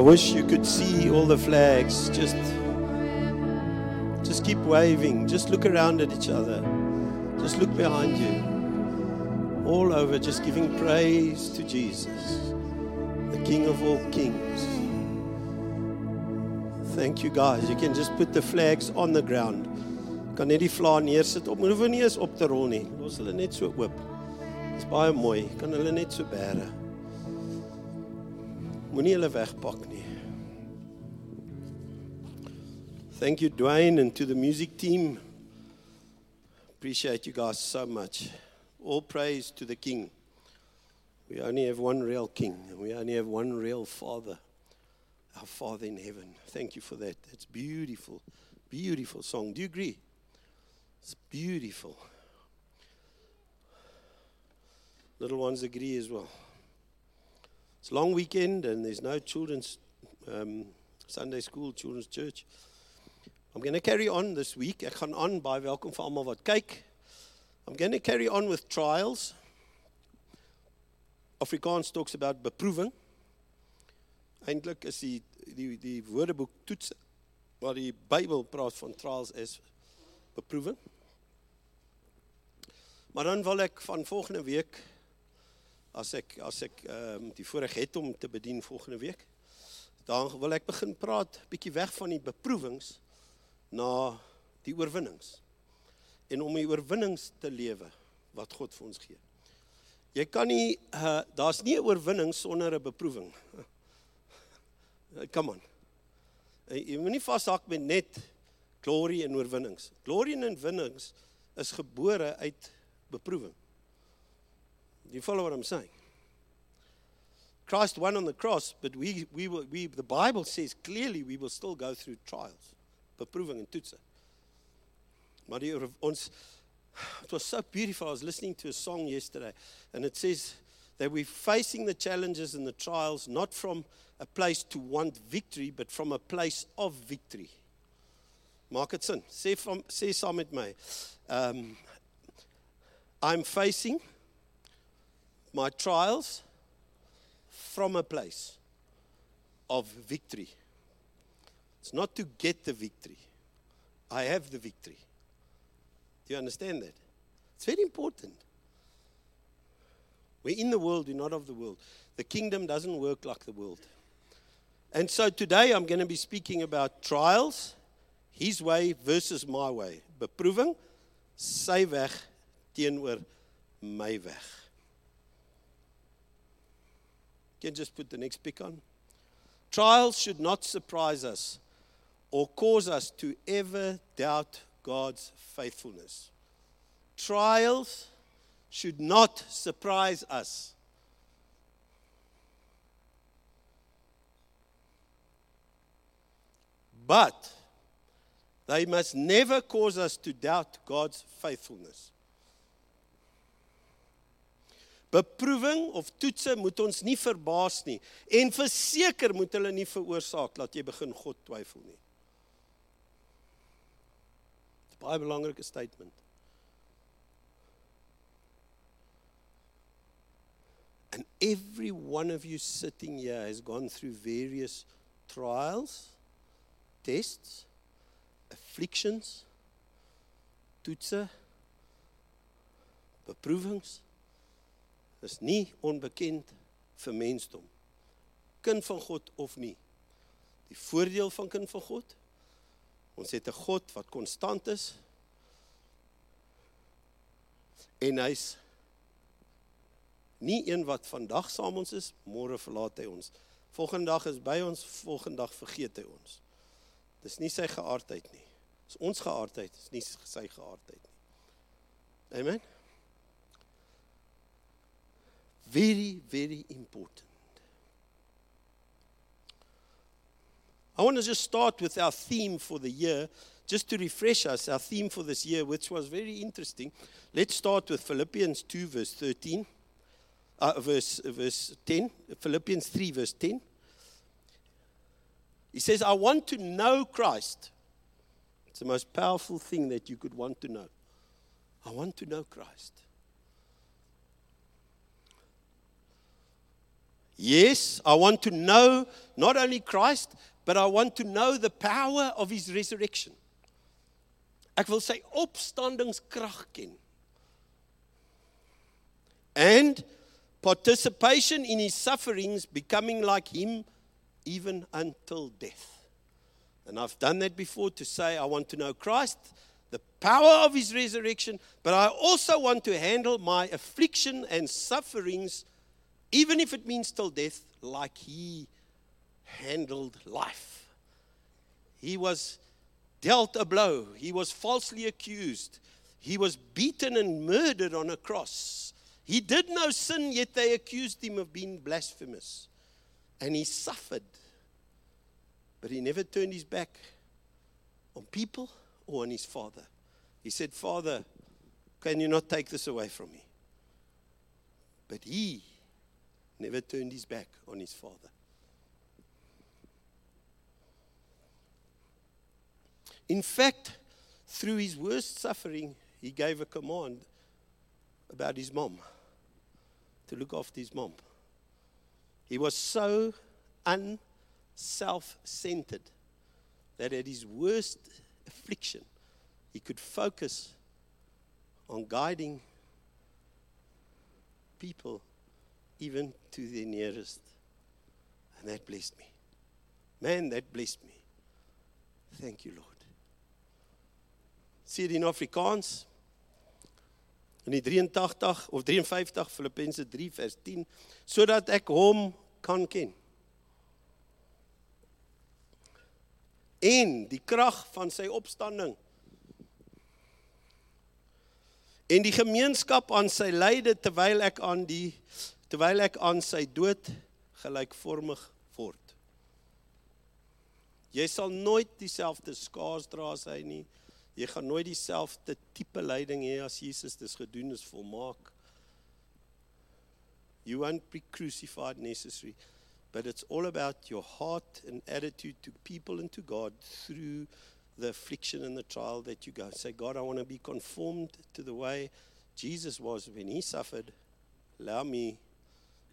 I wish you could see all the flags. Just, just keep waving. Just look around at each other. Just look behind you. All over, just giving praise to Jesus, the King of all kings. Thank you, guys. You can just put the flags on the ground. Kan net die vlae neersit op. Moet nie eens op te rol nie. Los hulle net so oop. Dis baie mooi. Kan hulle net so bære. Moenie hulle wegpak nie. Thank you Dwayne and to the music team. Appreciate you guys so much. All praise to the King. We only have one real King and we only have one real Father. Our Father in heaven. Thank you for that. That's beautiful. Beautiful song. Do you agree? It's beautiful. Little ones agree as well. It's a long weekend and there's no children's um, Sunday school, children's church. I'm going to carry on this week. Ek gaan aan by welkom vir almal wat kyk. I'm going to carry on with trials. Afrikaans talks about beproewing. Eintlik is die die die woordeboek toets waar die Bybel praat van trials is beproewing. Maar dan wil ek van volgende week as ek as ek ehm um, die voorreg het om te bedien volgende week, dan wil ek begin praat bietjie weg van die beproewings na die oorwinnings. En om die oorwinnings te lewe wat God vir ons gee. Jy kan nie uh, daar's nie 'n oorwinning sonder 'n beproewing. Kom aan. Jy moet nie vashak met net glorie en oorwinnings. Glorie en oorwinnings is gebore uit beproewing. Do you follow what I'm saying? Christ won on the cross, but we, we, will, we, the Bible says clearly we will still go through trials, beproeving and toetsen. Maar ons, it was so beautiful. I was listening to a song yesterday, and it says that we're facing the challenges and the trials not from a place to want victory, but from a place of victory. Maak dit sin. Sê van sê. Um I'm facing my trials from a place of victory. It's not to get the victory. I have the victory. Do you understand that? It's very important. We're in the world, we're not of the world. The kingdom doesn't work like the world. And so today I'm going to be speaking about trials, his way versus my way. Beproeving, sy weg teenoor my weg. Can just put the next pick on. Trials should not surprise us or cause us to ever doubt God's faithfulness. Trials should not surprise us. But they must never cause us to doubt God's faithfulness. Beproewing of toetse moet ons nie verbaas nie en verseker moet hulle nie veroorsaak dat jy begin God twyfel nie. Dit is baie belangrike statement. And every one of you sitting here has gone through various trials, tests, afflictions, toetse, beproewings is nie onbekend vir mensdom. Kind van God of nie. Die voordeel van kind van God, ons het 'n God wat konstant is en hy's nie een wat vandag saam ons is, môre verlaat hy ons. Volgende dag is by ons, volgende dag vergeet hy ons. Dis nie sy geaardheid nie. Dis ons geaardheid, dis nie sy geaardheid nie. Amen. Very, very important. I want to just start with our theme for the year, just to refresh us, our theme for this year, which was very interesting. Let's start with Philippians 2, verse 13, uh, verse, verse 10, Philippians 3, verse 10. He says, I want to know Christ. It's the most powerful thing that you could want to know. I want to know Christ. Yes, I want to know not only Christ, but I want to know the power of his resurrection. Ek wil sy opstandingskrag ken. And participation in his sufferings, becoming like him even until death. And I've done that before to say I want to know Christ, the power of his resurrection, but I also want to handle my affliction and sufferings, even if it means till death, like he handled life. He was dealt a blow, he was falsely accused, he was beaten and murdered on a cross. He did no sin, yet they accused him of being blasphemous. And he suffered. But he never turned his back on people or on his father. He said, Father, can you not take this away from me? But he never turned his back on his father. In fact, through his worst suffering, he gave a command about his mom to look after his mom. He was so unself centered that at his worst affliction, he could focus on guiding people even to their nearest. And that blessed me. Man, that blessed me. Thank you, Lord. Sê dit in Afrikaans in die 83 of 53 Filippense 3 vers 10 sodat ek hom kan ken. En die krag van sy opstanding en die gemeenskap aan sy lyde terwyl ek aan die terwyl ek aan sy dood gelykvormig word. Jy sal nooit dieselfde skaars dra as hy nie. Jy gaan nooit dieselfde tipe lyding hê as Jesus dis gedoen is volmaak. You won't be crucified necessary, but it's all about your heart and attitude to people and to God through the affliction and the trial that you go. Say, God, I want to be conformed to the way Jesus was when he suffered. Allow me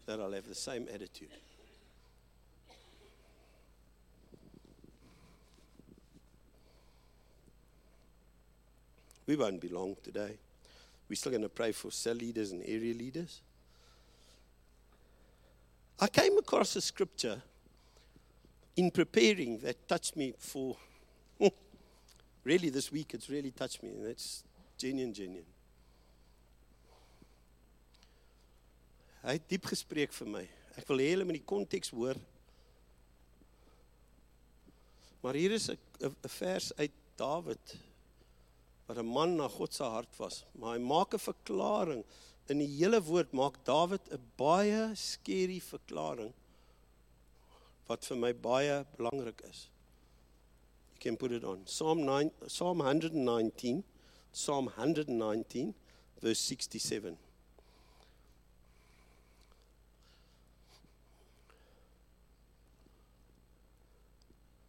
that I'll have the same attitude. We won't be long today. We're still going to pray for cell leaders and area leaders. I came across a scripture in preparing that touched me for really this week. It's really touched me, and that's genuine, genuine. Hy het diep gespreek vir my. Ek wil hê hulle moet die konteks hoor. Maar hier is 'n vers uit Dawid wat 'n man na God se hart was, maar hy maak 'n verklaring in die hele woord maak Dawid 'n baie skerry verklaring wat vir my baie belangrik is. You can put it on. Psalm 9 Psalm 119 Psalm 119 verse 67.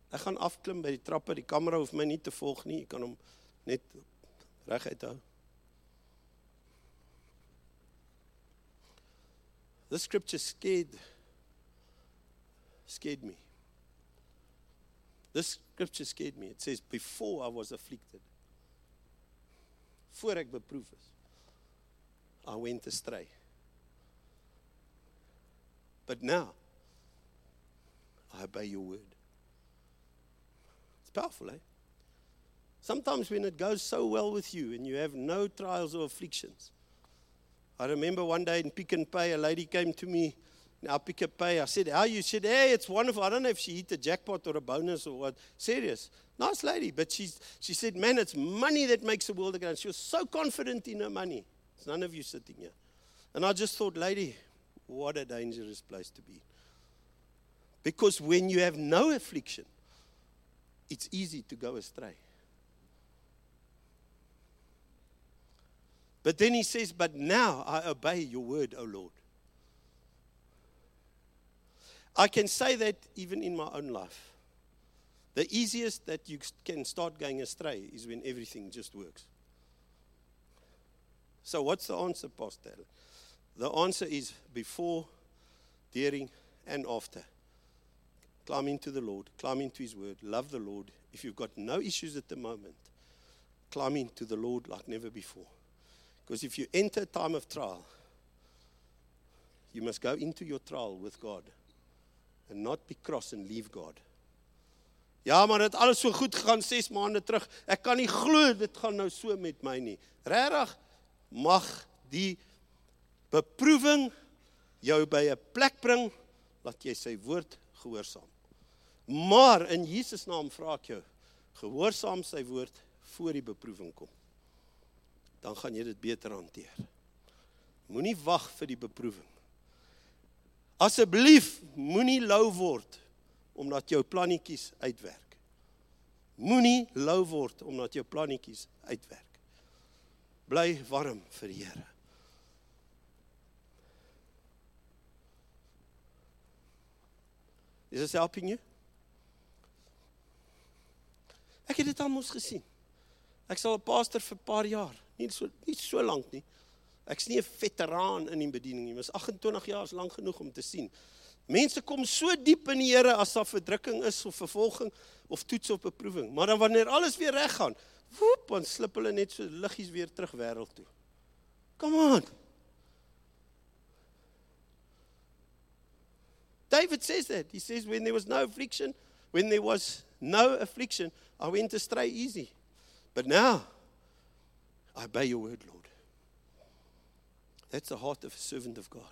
Ek gaan afklim by die trappe. Die kamera hoef my nie te volg nie. Jy kan hom net reguit hou. This scripture scared scared me. This scripture scared me. It says before I was afflicted. Voor ek beproef is. I went astray. But now I obey your word. It's powerful, eh? Sometimes when it goes so well with you and you have no trials or afflictions. I remember one day in Pick n Pay, a lady came to me in our Pick Pay. I said, How you? She said, Hey, it's wonderful. I don't know if she hit a jackpot or a bonus or what. Serious. Nice lady. But she's, she said, Man, it's money that makes the world round. She was so confident in her money. There's none of you sitting here. And I just thought, Lady, what a dangerous place to be. Because when you have no affliction, it's easy to go astray. But then he says, But now I obey your word, O Lord. I can say that even in my own life. The easiest that you can start going astray is when everything just works. So, what's the answer, Pastor? The answer is before, during, and after. Climb into the Lord, climb into His Word, love the Lord. If you've got no issues at the moment, climb into the Lord like never before. Because if you enter a time of trial, you must go into your trial with God and not be cross and leave God. Ja, maar dit alles so goed gegaan 6 maande terug. Ek kan nie glo dit gaan nou so met my nie. Regtig mag die beproewing jou by 'n plek bring dat jy sy woord gehoorsaam. Maar in Jesus naam vra ek jou, gehoorsaam sy woord voor die beproewing kom. Dan gaan jy dit beter hanteer. Moenie wag vir die beproewing. Asseblief moenie lou word omdat jou plannetjies uitwerk. Moenie lou word omdat jou plannetjies uitwerk. Bly warm vir die Here. Is this helping you? Ek het dit al mos gesien. Ek sal 'n pastor vir 'n paar jaar, nie so nie so lank nie. Ek's nie 'n veteraan in die bediening nie, maar 28 jaar is lank genoeg om te sien. Mense kom so diep in die Here as daar verdrukking is of vervolging of toets 'n beproewing, maar dan wanneer alles weer reg gaan, woep, dan slip hulle net so liggies weer terug wêreld toe. Come on. David says that. He says when there was no affliction, when there was no affliction, I went astray easy. But now, I obey your word, Lord. That's the heart of a servant of God.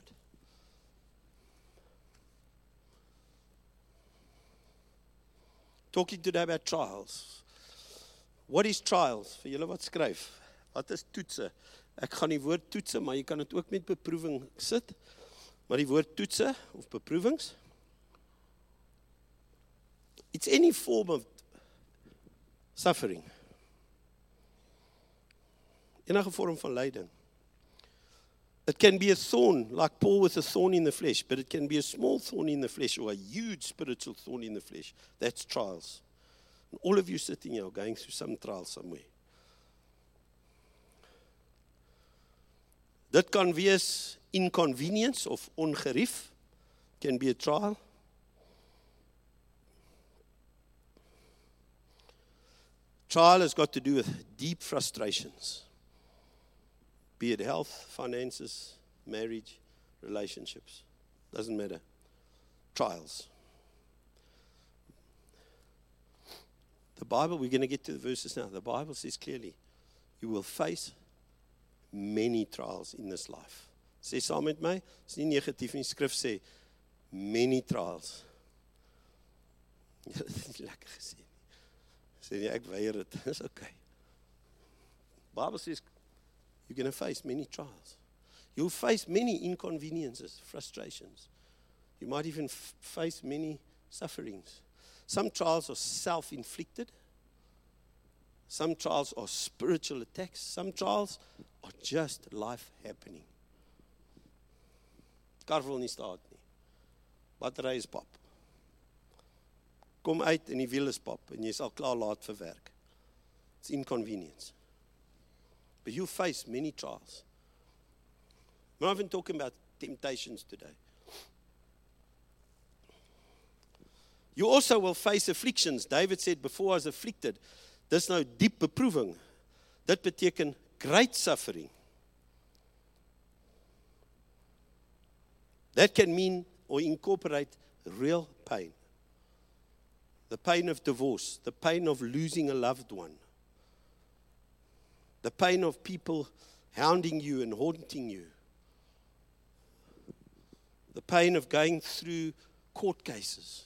Talking today about trials. What is trials? Vir julle wat skryf. Wat is toetse? Ek gaan die woord toetse, maar jy kan dit ook met beproewing sit. Maar die woord toetse of beproewings It's any form of suffering. Enige vorm van lyding. It can be a thorn, like Paul with a thorn in the flesh, but it can be a small thorn in the flesh or a huge spiritual thorn in the flesh. That's trials. And all of you sitting here are going through some trial somewhere. Dit kan wees inconvenience of ongerief can be a trial. Trial has got to do with deep frustrations, be it health, finances, marriage, relationships. Doesn't matter. Trials. The Bible, we're going to get to the verses now. The Bible says clearly, you will face many trials in this life. Sê saam met my, is nie negatief nie. Sê many trials. Lekker gesê. Sê jy ek weier dit. Dis okay. Bible says you're going to face many trials. You'll face many inconveniences, frustrations. You might even face many sufferings. Some trials are self-inflicted. Some trials are spiritual attacks. Some trials are just life happening. Kar nie staat nie. Battery is kom uit en die wiel is pap en jy's al klaar laat vir werk. It's inconvenience. But you face many trials. We're not even talking about temptations today. You also will face afflictions. David said before I was afflicted, dis nou diep beproewing. Dit beteken great suffering. That can mean or incorporate real pain the pain of divorce, the pain of losing a loved one, the pain of people hounding you and haunting you, the pain of going through court cases.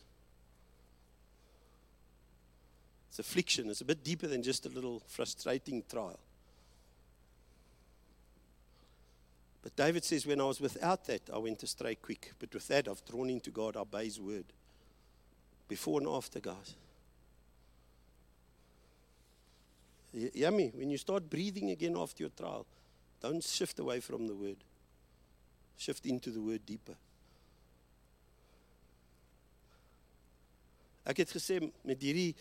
It's affliction. It's a bit deeper than just a little frustrating trial. But David says, When I was without that, I went astray quick. But with that, I've drawn into God, I obey his word before and after, guys. Yummy, when you start breathing again after your trial, don't shift away from the word. Shift into the word deeper. Ek het gesê met hierdie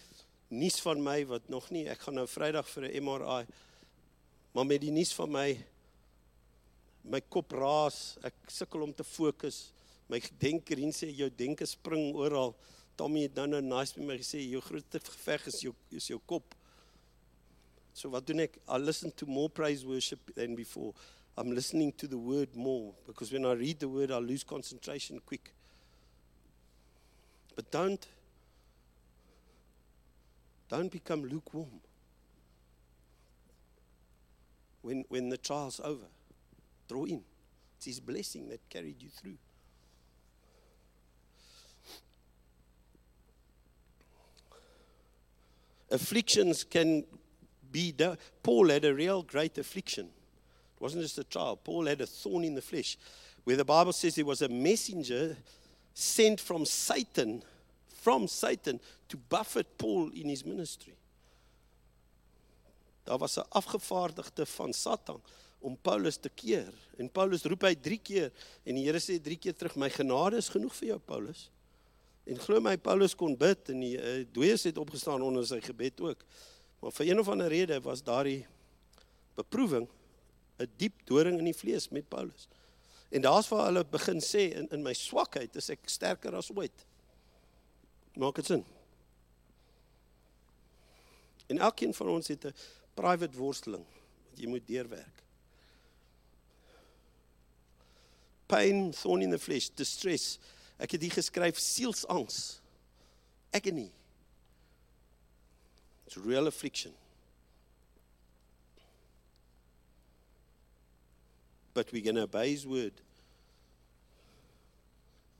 nuus van my wat nog nie, ek gaan nou Vrydag vir 'n MRI. Maar met die nuus van my my kop raas, ek sukkel om te fokus. My denker sê jou denke spring oral. Tommy het nou nou nice met my gesê jou grootste geveg is jou is jou kop. So wat doen ek? I listen to more praise worship than before. I'm listening to the word more because when I read the word I lose concentration quick. But don't don't become lukewarm. When when the trial's over, draw in. It's his blessing that carried you through. Afflictions can be. Paul had a real great affliction. It wasn't just a trial. Paul had a thorn in the flesh, where the Bible says he was a messenger sent from Satan, from Satan, to buffet Paul in his ministry. Daar was 'n afgevaardigde van Satan om Paulus te keer. En Paulus roep hy 3 keer en die Here sê 3 keer terug: "My genade is genoeg vir jou, Paulus." En glo my, Paulus kon bid en die uh, dooies het opgestaan onder sy gebed ook. Maar vir een of ander rede was daardie beproewing 'n diep doring in die vlees met Paulus. En daar's waar hulle begin sê in in my swakheid is ek sterker as ooit. Maak dit sin? En elkeen van ons het 'n private worsteling wat jy moet deurwerk. Pain, thorn in the flesh, distress. Ek het hier geskryf sielsangs. Agony. It's real affliction. But we're going to obey His word.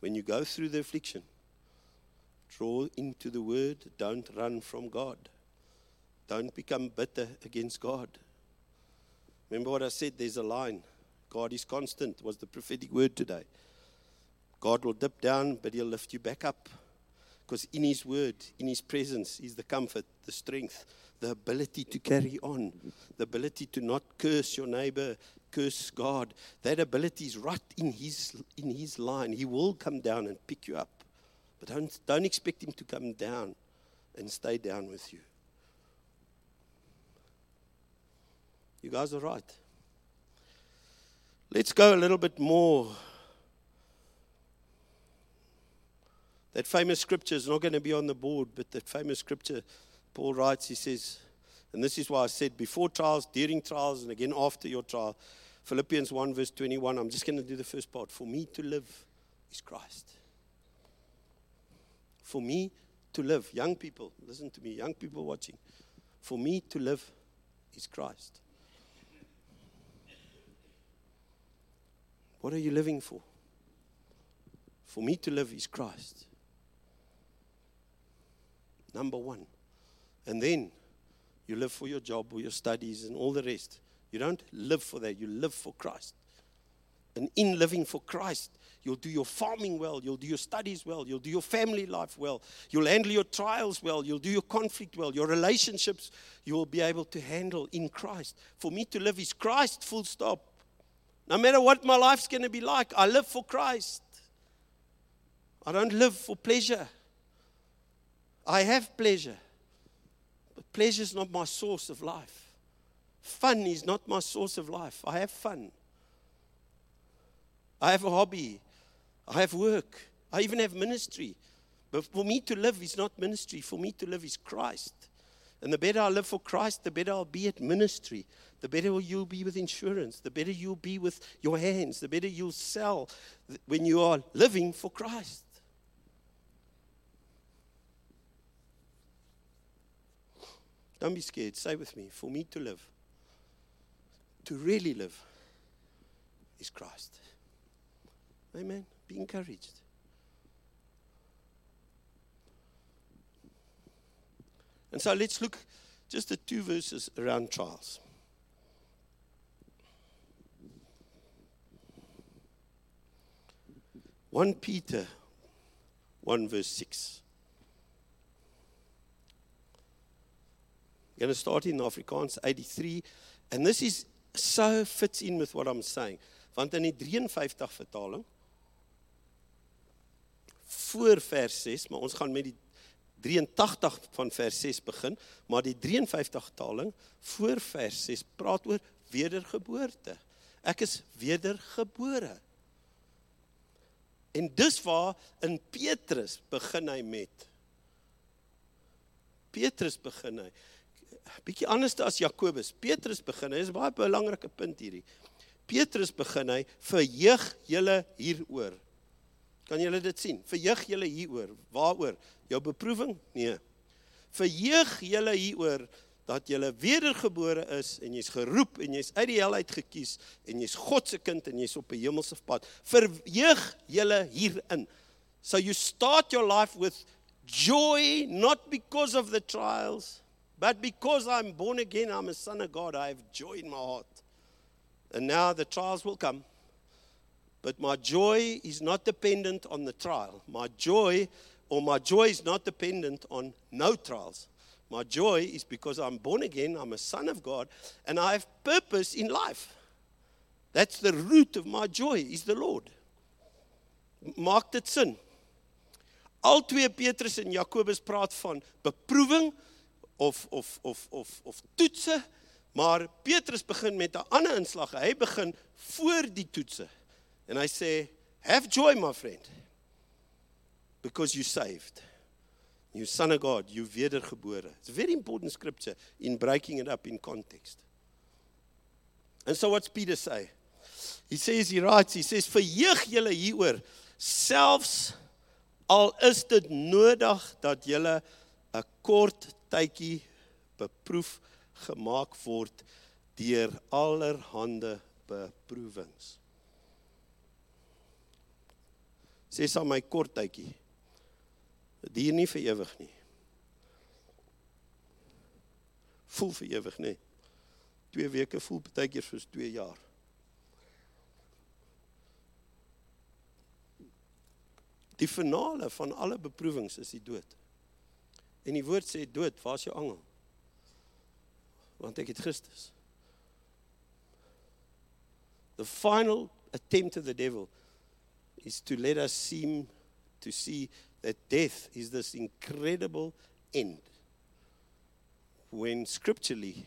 When you go through the affliction, draw into the word, don't run from God. Don't become bitter against God. Remember what I said? There's a line. God is constant, was the prophetic word today. God will dip down, but He'll lift you back up. Because in His Word, in His presence, is the comfort, the strength, the ability to carry on, the ability to not curse your neighbor, curse God. That ability is right in His, in his line. He will come down and pick you up. But don't, don't expect Him to come down and stay down with you. You guys are right. Let's go a little bit more That famous scripture is not going to be on the board, but that famous scripture, Paul writes, he says, and this is why I said before trials, during trials, and again after your trial. Philippians 1, verse 21. I'm just going to do the first part. For me to live is Christ. For me to live, young people, listen to me, young people watching. For me to live is Christ. What are you living for? For me to live is Christ. Number one. And then you live for your job or your studies and all the rest. You don't live for that, you live for Christ. And in living for Christ, you'll do your farming well, you'll do your studies well, you'll do your family life well, you'll handle your trials well, you'll do your conflict well, your relationships you will be able to handle in Christ. For me to live is Christ, full stop. No matter what my life's going to be like, I live for Christ. I don't live for pleasure. I have pleasure, but pleasure is not my source of life. Fun is not my source of life. I have fun. I have a hobby. I have work. I even have ministry. But for me to live is not ministry. For me to live is Christ. And the better I live for Christ, the better I'll be at ministry. The better you'll be with insurance. The better you'll be with your hands. The better you'll sell when you are living for Christ. Don't be scared. Say with me for me to live, to really live, is Christ. Amen. Be encouraged. And so let's look just at two verses around trials. One Peter, one verse six. Going to start in Afrikaans 83 and this is so fits in with what I'm saying. Want in die 53 vertaling voor vers 6, maar ons gaan met die 83 van vers 6 begin, maar die 53 vertaling voor vers 6 praat oor wedergeboorte. Ek is wedergebore. En dis waar in Petrus begin hy met Petrus begin hy bietjie anders as Jakobus. Petrus begin, hy is 'n baie belangrike punt hierdie. Petrus begin hy verheug julle hieroor. Kan julle dit sien? Verheug julle hieroor. Waaroor? Jou beproewing? Nee. Verheug julle hieroor dat jy wedergebore is en jy's geroep en jy's uit die hel uit gekies en jy's God se kind en jy's op 'n hemelse pad. Verheug julle hierin. So you start your life with joy not because of the trials but because I'm born again I'm a son of God I have joy in my heart. And now the trials will come. But my joy is not dependent on the trial. My joy or my joy is not dependent on no trials. My joy is because I'm born again, I'm a son of God, and I have purpose in life. That's the root of my joy, is the Lord. Maak dit sin? Al twee Petrus en Jakobus praat van beproewing of of of of of toetse, maar Petrus begin met 'n ander inslag. Hy begin voor die toetse. En hy sê, "Have joy, my friend, because you saved." You son of God, you wedergebore. It's a very important scripture in breaking it up in context. And so what's Peter say? He says he writes, he says verheug julle hieroor selfs al is dit nodig dat julle 'n kort tydjie beproef gemaak word deur allerhande beproewings. Sê saam my kort tydjie. Dit duur nie vir ewig nie. Voel vir ewig nie. 2 weke voel baie keer soos 2 jaar. Die finale van alle beproewings is die dood. En die woord sê dood, waar's jou angel? Want ek het Christus. The final attempt of the devil is to let us seem to see that death is this incredible end. When scripturally,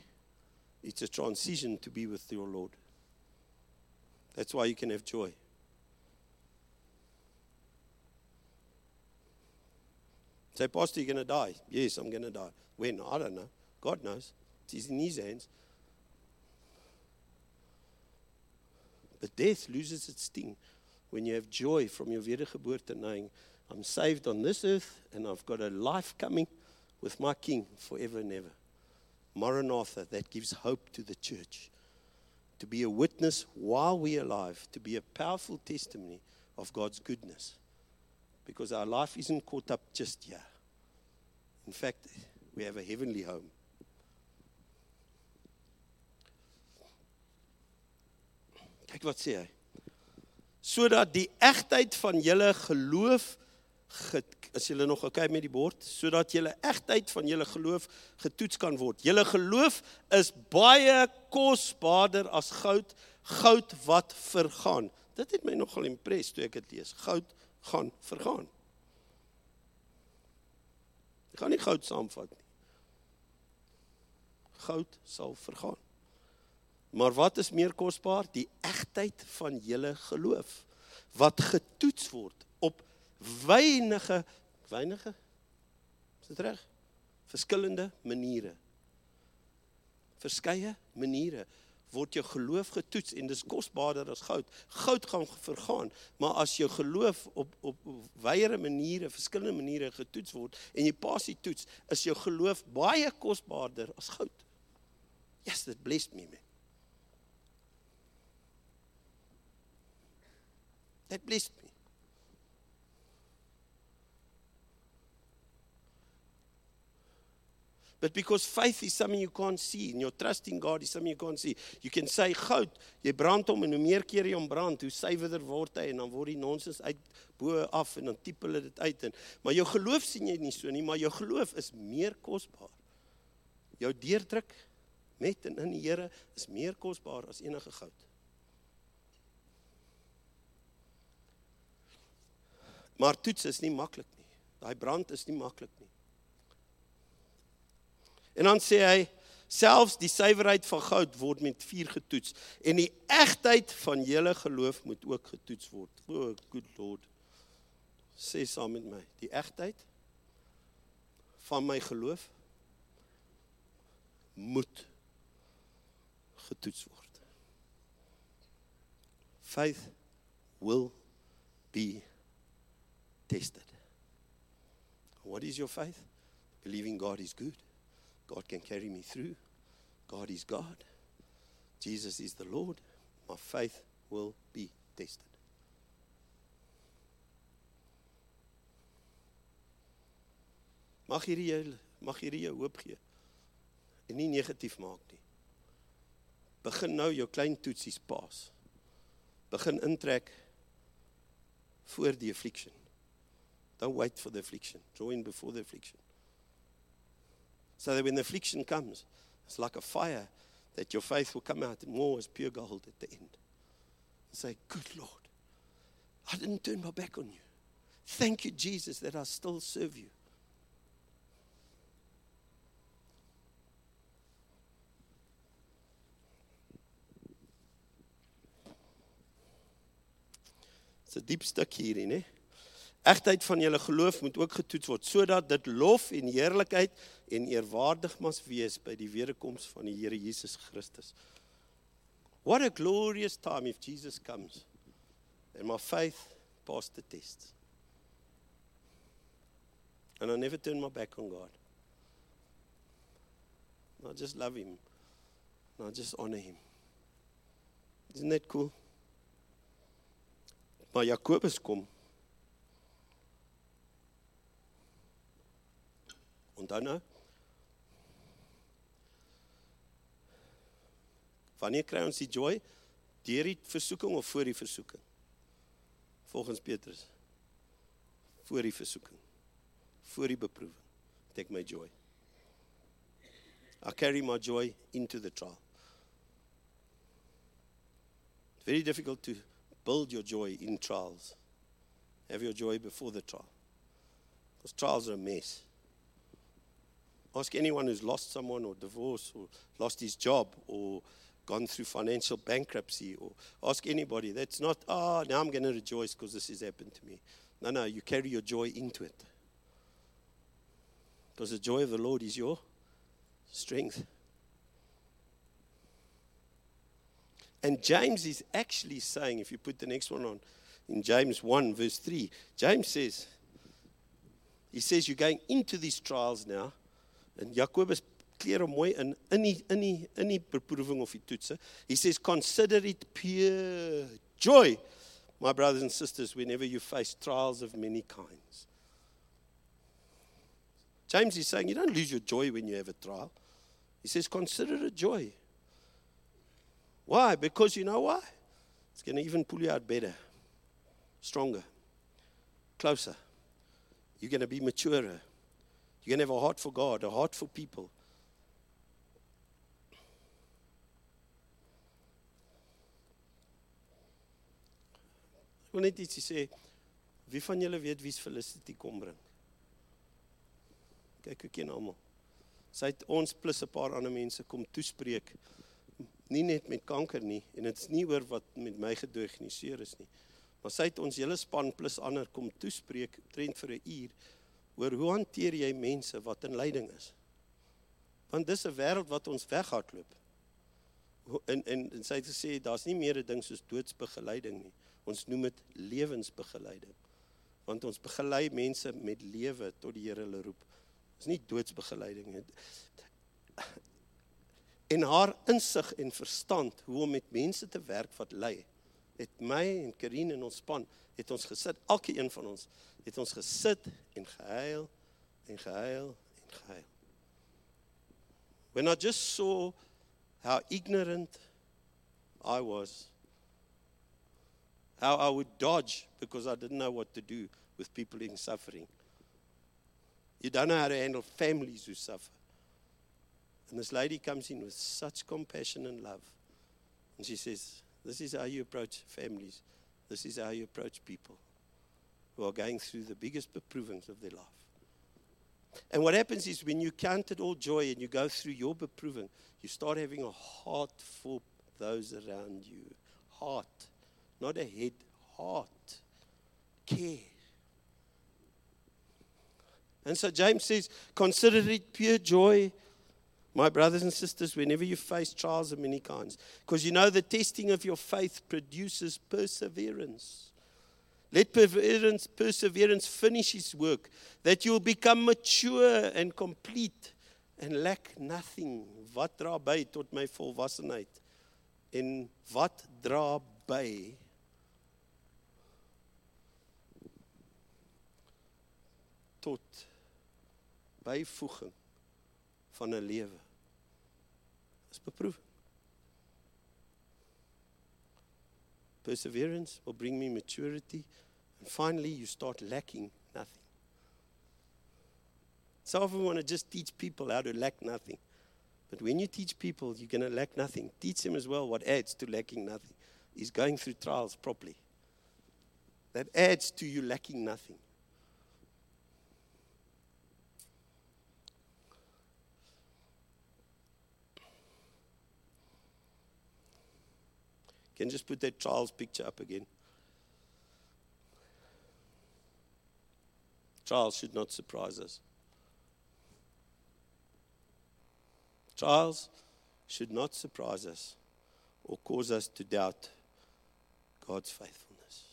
it's a transition to be with your Lord. That's why you can have joy. Say, Pastor, you're going to die. Yes, I'm going to die. When? I don't know. God knows. It's in His hands. But death loses its sting when you have joy from your wedergeboorte knowing I'm saved on this earth and I've got a life coming with my King forever and ever. Maranatha, that gives hope to the church. To be a witness while we're alive, to be a powerful testimony of God's goodness. Because our life isn't caught up just here. In fact, we have a heavenly home. Kyk wat sê hy. Sodat die egtheid van julle geloof as julle nog okay met die bord sodat julle egtheid van julle geloof getoets kan word. Julle geloof is baie kosbaarder as goud, goud wat vergaan. Dit het my nogal impres toe ek dit lees. Goud gaan vergaan. Ek gaan nie goud saamvat nie. Goud sal vergaan. Maar wat is meer kosbaar? Die egtheid van julle geloof wat getoets word op wynige wynige is dit reg verskillende maniere verskeie maniere word jou geloof getoets en dis kosbaarder as goud. Goud gaan vergaan maar as jou geloof op op wyere maniere verskillende maniere getoets word en jy pas die toets is jou geloof baie kosbaarder as goud. Yes that blessed me man. That blessed me But because faith is something you can't see and your trust in God is something you can't see. You can say goud, jy brand hom en hoe meer keer jy hom brand, hoe suiwerder word hy en dan word die nonsens uit bo af en dan tipe hulle dit uit en maar jou geloof sien jy nie so nie, maar jou geloof is meer kosbaar. Jou deurdruk met en in die Here is meer kosbaar as enige goud. Maar toets is nie maklik nie. Daai brand is nie maklik nie. En dan sê hy selfs die suiwerheid van goud word met vuur getoets en die egtheid van julle geloof moet ook getoets word. O, oh, good Lord. Sê saam met my, die egtheid van my geloof moet getoets word. Faith will be tested. What is your faith? Believing God is good. God can carry me through. God is God. Jesus is the Lord. My faith will be tested. Mag hierdie jou mag hierdie jou hoop gee en nie negatief maak nie. Begin nou jou klein toetsies pas. Begin intrek voor die affliction. Don't wait for the affliction. Join before the affliction. So that when the affliction comes, it's like a fire that your faith will come out more as pure gold at the end. And say, Good Lord, I didn't turn my back on you. Thank you, Jesus, that I still serve you. Dit's 'n diep stuk hierin, hè. Egtheid van julle geloof moet ook getoets word sodat dit lof en heerlikheid en eerwaardig mas wees by die wederkoms van die Here Jesus Christus. What a glorious time if Jesus comes and my faith passed the test. And I never turn my back on God. I just love him. I just honor him. Isn't that cool? Maar Jakobus kom Onthou äh, nou. Wanneer kry ons die joy? Deur die versoeking of voor die versoeking? Volgens Petrus. Voor die versoeking. Voor die beproewing. Take my joy. I carry my joy into the trial. It's very difficult to build your joy in trials. Have your joy before the trial. Because trials are a mess. Ask anyone who's lost someone or divorced or lost his job or gone through financial bankruptcy or ask anybody. That's not, oh, now I'm going to rejoice because this has happened to me. No, no, you carry your joy into it. Because the joy of the Lord is your strength. And James is actually saying, if you put the next one on, in James 1, verse 3, James says, he says, You're going into these trials now En Jakobus kleer hom mooi in in die in die in die beproewing of die toetse. He says consider it pure joy my brothers and sisters whenever you face trials of many kinds. James is saying you don't lose your joy when you have a trial. He says consider it joy. Why? Because you know why? It's going to even pull you out better, stronger, closer. You're going to be maturer. Going to have a heart for God, a heart for people. Ek wil net ietsie sê. Wie van julle weet wie's Felicity kom bring? Kyk ek ken almal. Sy het ons plus 'n paar ander mense kom toespreek. Nie net met kanker nie en dit's nie oor wat met my gediagnoseer is nie. Maar sy het ons hele span plus ander kom toespreek trend vir 'n uur oor hoe hanteer jy mense wat in lyding is? Want dis 'n wêreld wat ons weghardloop. En en en sy het gesê daar's nie meer 'n ding soos doodsbegeleiding nie. Ons noem dit lewensbegeleiding. Want ons begelei mense met lewe tot die Here hulle roep. Dis nie doodsbegeleiding nie. En haar insig en verstand hoe om met mense te werk wat ly, het my en in ons span het ons gesit, elke een van ons het ons gesit en gehuil en gehuil en gehuil. When I just saw how ignorant I was, how I would dodge because I didn't know what to do with people in suffering. You don't know how to handle families who suffer. And this lady comes in with such compassion and love. And she says, This is how you approach families. This is how you approach people who are going through the biggest beprovings of their life. And what happens is when you count it all joy and you go through your beproving, you start having a heart for those around you. Heart, not a head, heart, care. And so James says, Consider it pure joy, my brothers and sisters, whenever you face trials of many kinds, because you know the testing of your faith produces perseverance. Let perseverance, perseverance finish its work, that you will become mature and complete and lack nothing. Wat dra by tot my volwassenheid? En wat dra by tot byvoeging van 'n lewe? Is beproewing. Perseverance will bring me maturity. And finally, you start lacking nothing. So often, we want to just teach people how to lack nothing. But when you teach people, you're going to lack nothing. Teach them as well what adds to lacking nothing is going through trials properly. That adds to you lacking nothing. Can just put that Charles picture up again. Trials should not surprise us. Trials should not surprise us or cause us to doubt God's faithfulness.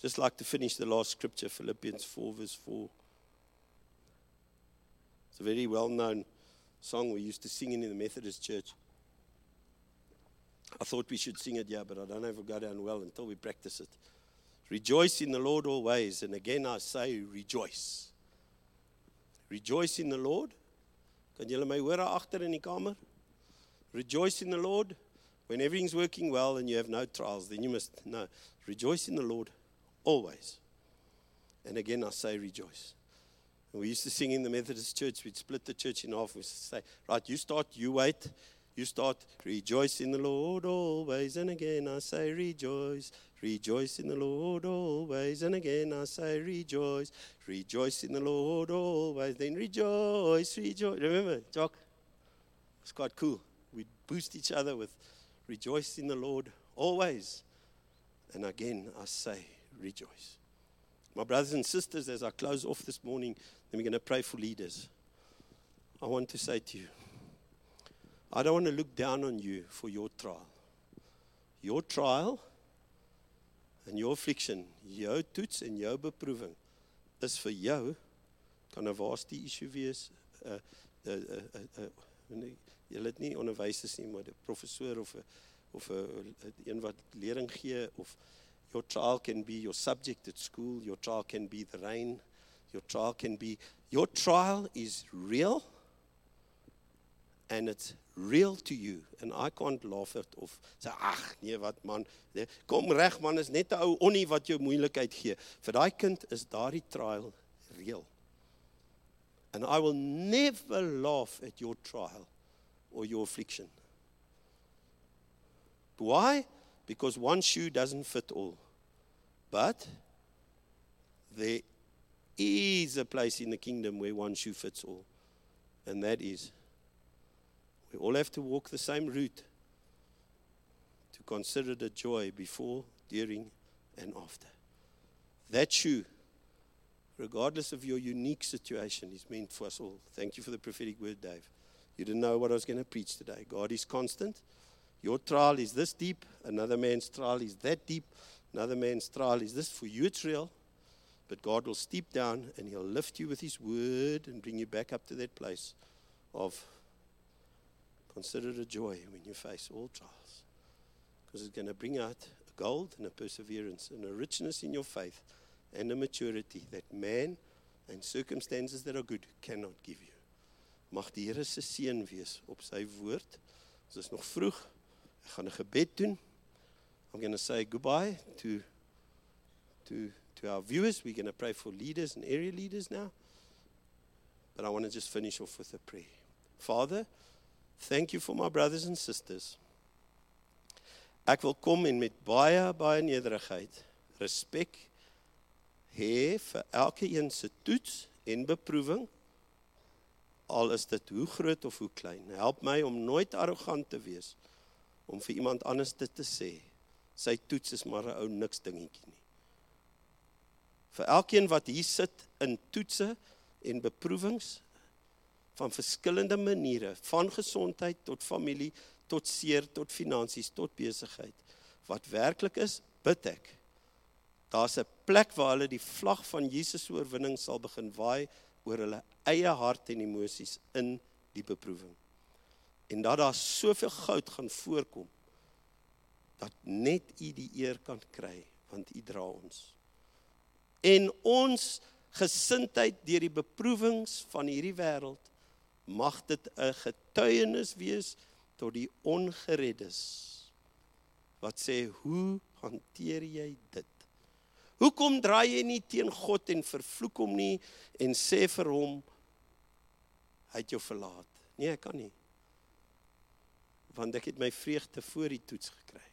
Just like to finish the last scripture, Philippians 4, verse 4. It's a very well known song we used to sing in the Methodist church. I thought we should sing it, yeah, but I don't know if it go down well until we practice it. Rejoice in the Lord always. And again, I say, rejoice. Rejoice in the Lord. Kan julle my hoor agter in kamer? Rejoice in the Lord. When everything's working well and you have no trials, then you must know. Rejoice in the Lord always. And again, I say rejoice. And we used to sing in the Methodist church. We'd split the church in half. We'd say, right, you start, you wait. You start, rejoice in the Lord always. And again, I say rejoice. Rejoice in the Lord always. And again I say rejoice. Rejoice in the Lord always. Then rejoice, rejoice. Remember, Jock? It's quite cool. We boost each other with rejoice in the Lord always. And again I say rejoice. My brothers and sisters, as I close off this morning, then we're going to pray for leaders. I want to say to you, I don't want to look down on you for your trial. Your trial and your affliction, jou toets en jou beproewing is vir jou kan 'n waaste issue wees. 'n 'n 'n 'n jy het nie onderwysers nie, maar 'n professor of 'n of 'n een wat lering gee of your trial can be your subject at school, your trial can be the rain, your trial can be your trial is real and it's real to you. And I can't laugh it of sê ag nee wat man. Kom reg man is net 'n ou onnie wat jou moeilikheid gee. Vir daai kind is daardie trial real. And I will never laugh at your trial or your affliction. Why? Because one shoe doesn't fit all. But there is a place in the kingdom where one shoe fits all and that is we all have to walk the same route to consider the joy before, during, and after. That shoe, regardless of your unique situation, is meant for us all. Thank you for the prophetic word, Dave. You didn't know what I was going to preach today. God is constant. Your trial is this deep, another man's trial is that deep, another man's trial is this. For you, it's real. But God will steep down and He'll lift you with His word and bring you back up to that place of Consider it a joy when you face all trials because it's going to bring out a gold and a perseverance and a richness in your faith and a maturity that man and circumstances that are good cannot give you. Mag die Here se seën wees op sy woord. Ons is nog vroeg. Ek gaan 'n gebed doen. I'm going to say goodbye to to to our viewers. We're going to pray for leaders and area leaders now. But I want to just finish off with a prayer. Father, Thank you for my brothers and sisters. Ek wil kom en met baie baie nederigheid, respek hê vir elke een se toets en beproewing al is dit hoe groot of hoe klein. Help my om nooit arrogant te wees om vir iemand anders dit te sê. Sy toets is maar 'n ou niks dingetjie nie. Vir elkeen wat hier sit in toetse en beproewings van verskillende maniere, van gesondheid tot familie, tot seer, tot finansies, tot besigheid. Wat werklik is, bid ek. Daar's 'n plek waar hulle die vlag van Jesus se oorwinning sal begin waai oor hulle eie hart en emosies in die beproewing. En dat daar soveel goud gaan voorkom dat net U die eer kan kry want U dra ons. En ons gesindheid deur die beproewings van hierdie wêreld mag dit 'n getuienis wees tot die ongereddes wat sê hoe hanteer jy dit? Hoekom draai jy nie teen God en vervloek hom nie en sê vir hom hy het jou verlaat? Nee, ek kan nie. Want ek het my vreugde voor die toets gekry.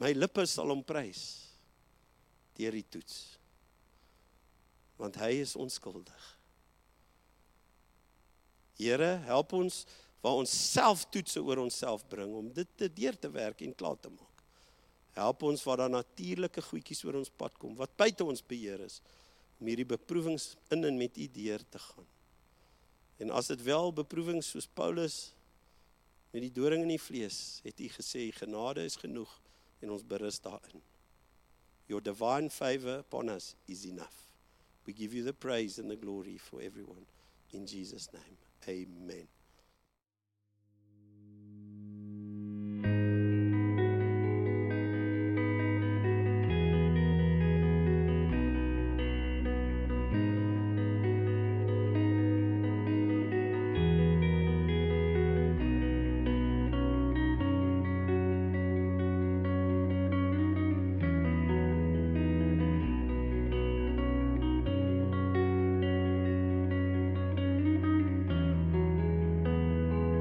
My lippe sal hom prys deur die toets. Want hy is onskuldig. Here, help ons waar ons self toetse oor onsself bring om dit te deur te werk en klaar te maak. Help ons waar daar natuurlike goedjies oor ons pad kom wat buite ons beheer is om hierdie beproewings in en met U deur te gaan. En as dit wel beproewings soos Paulus met die doring in die vlees, het U gesê genade is genoeg en ons berus daarin. Your divine favor upon us is enough. We give you the praise and the glory for everyone in Jesus name. Amen.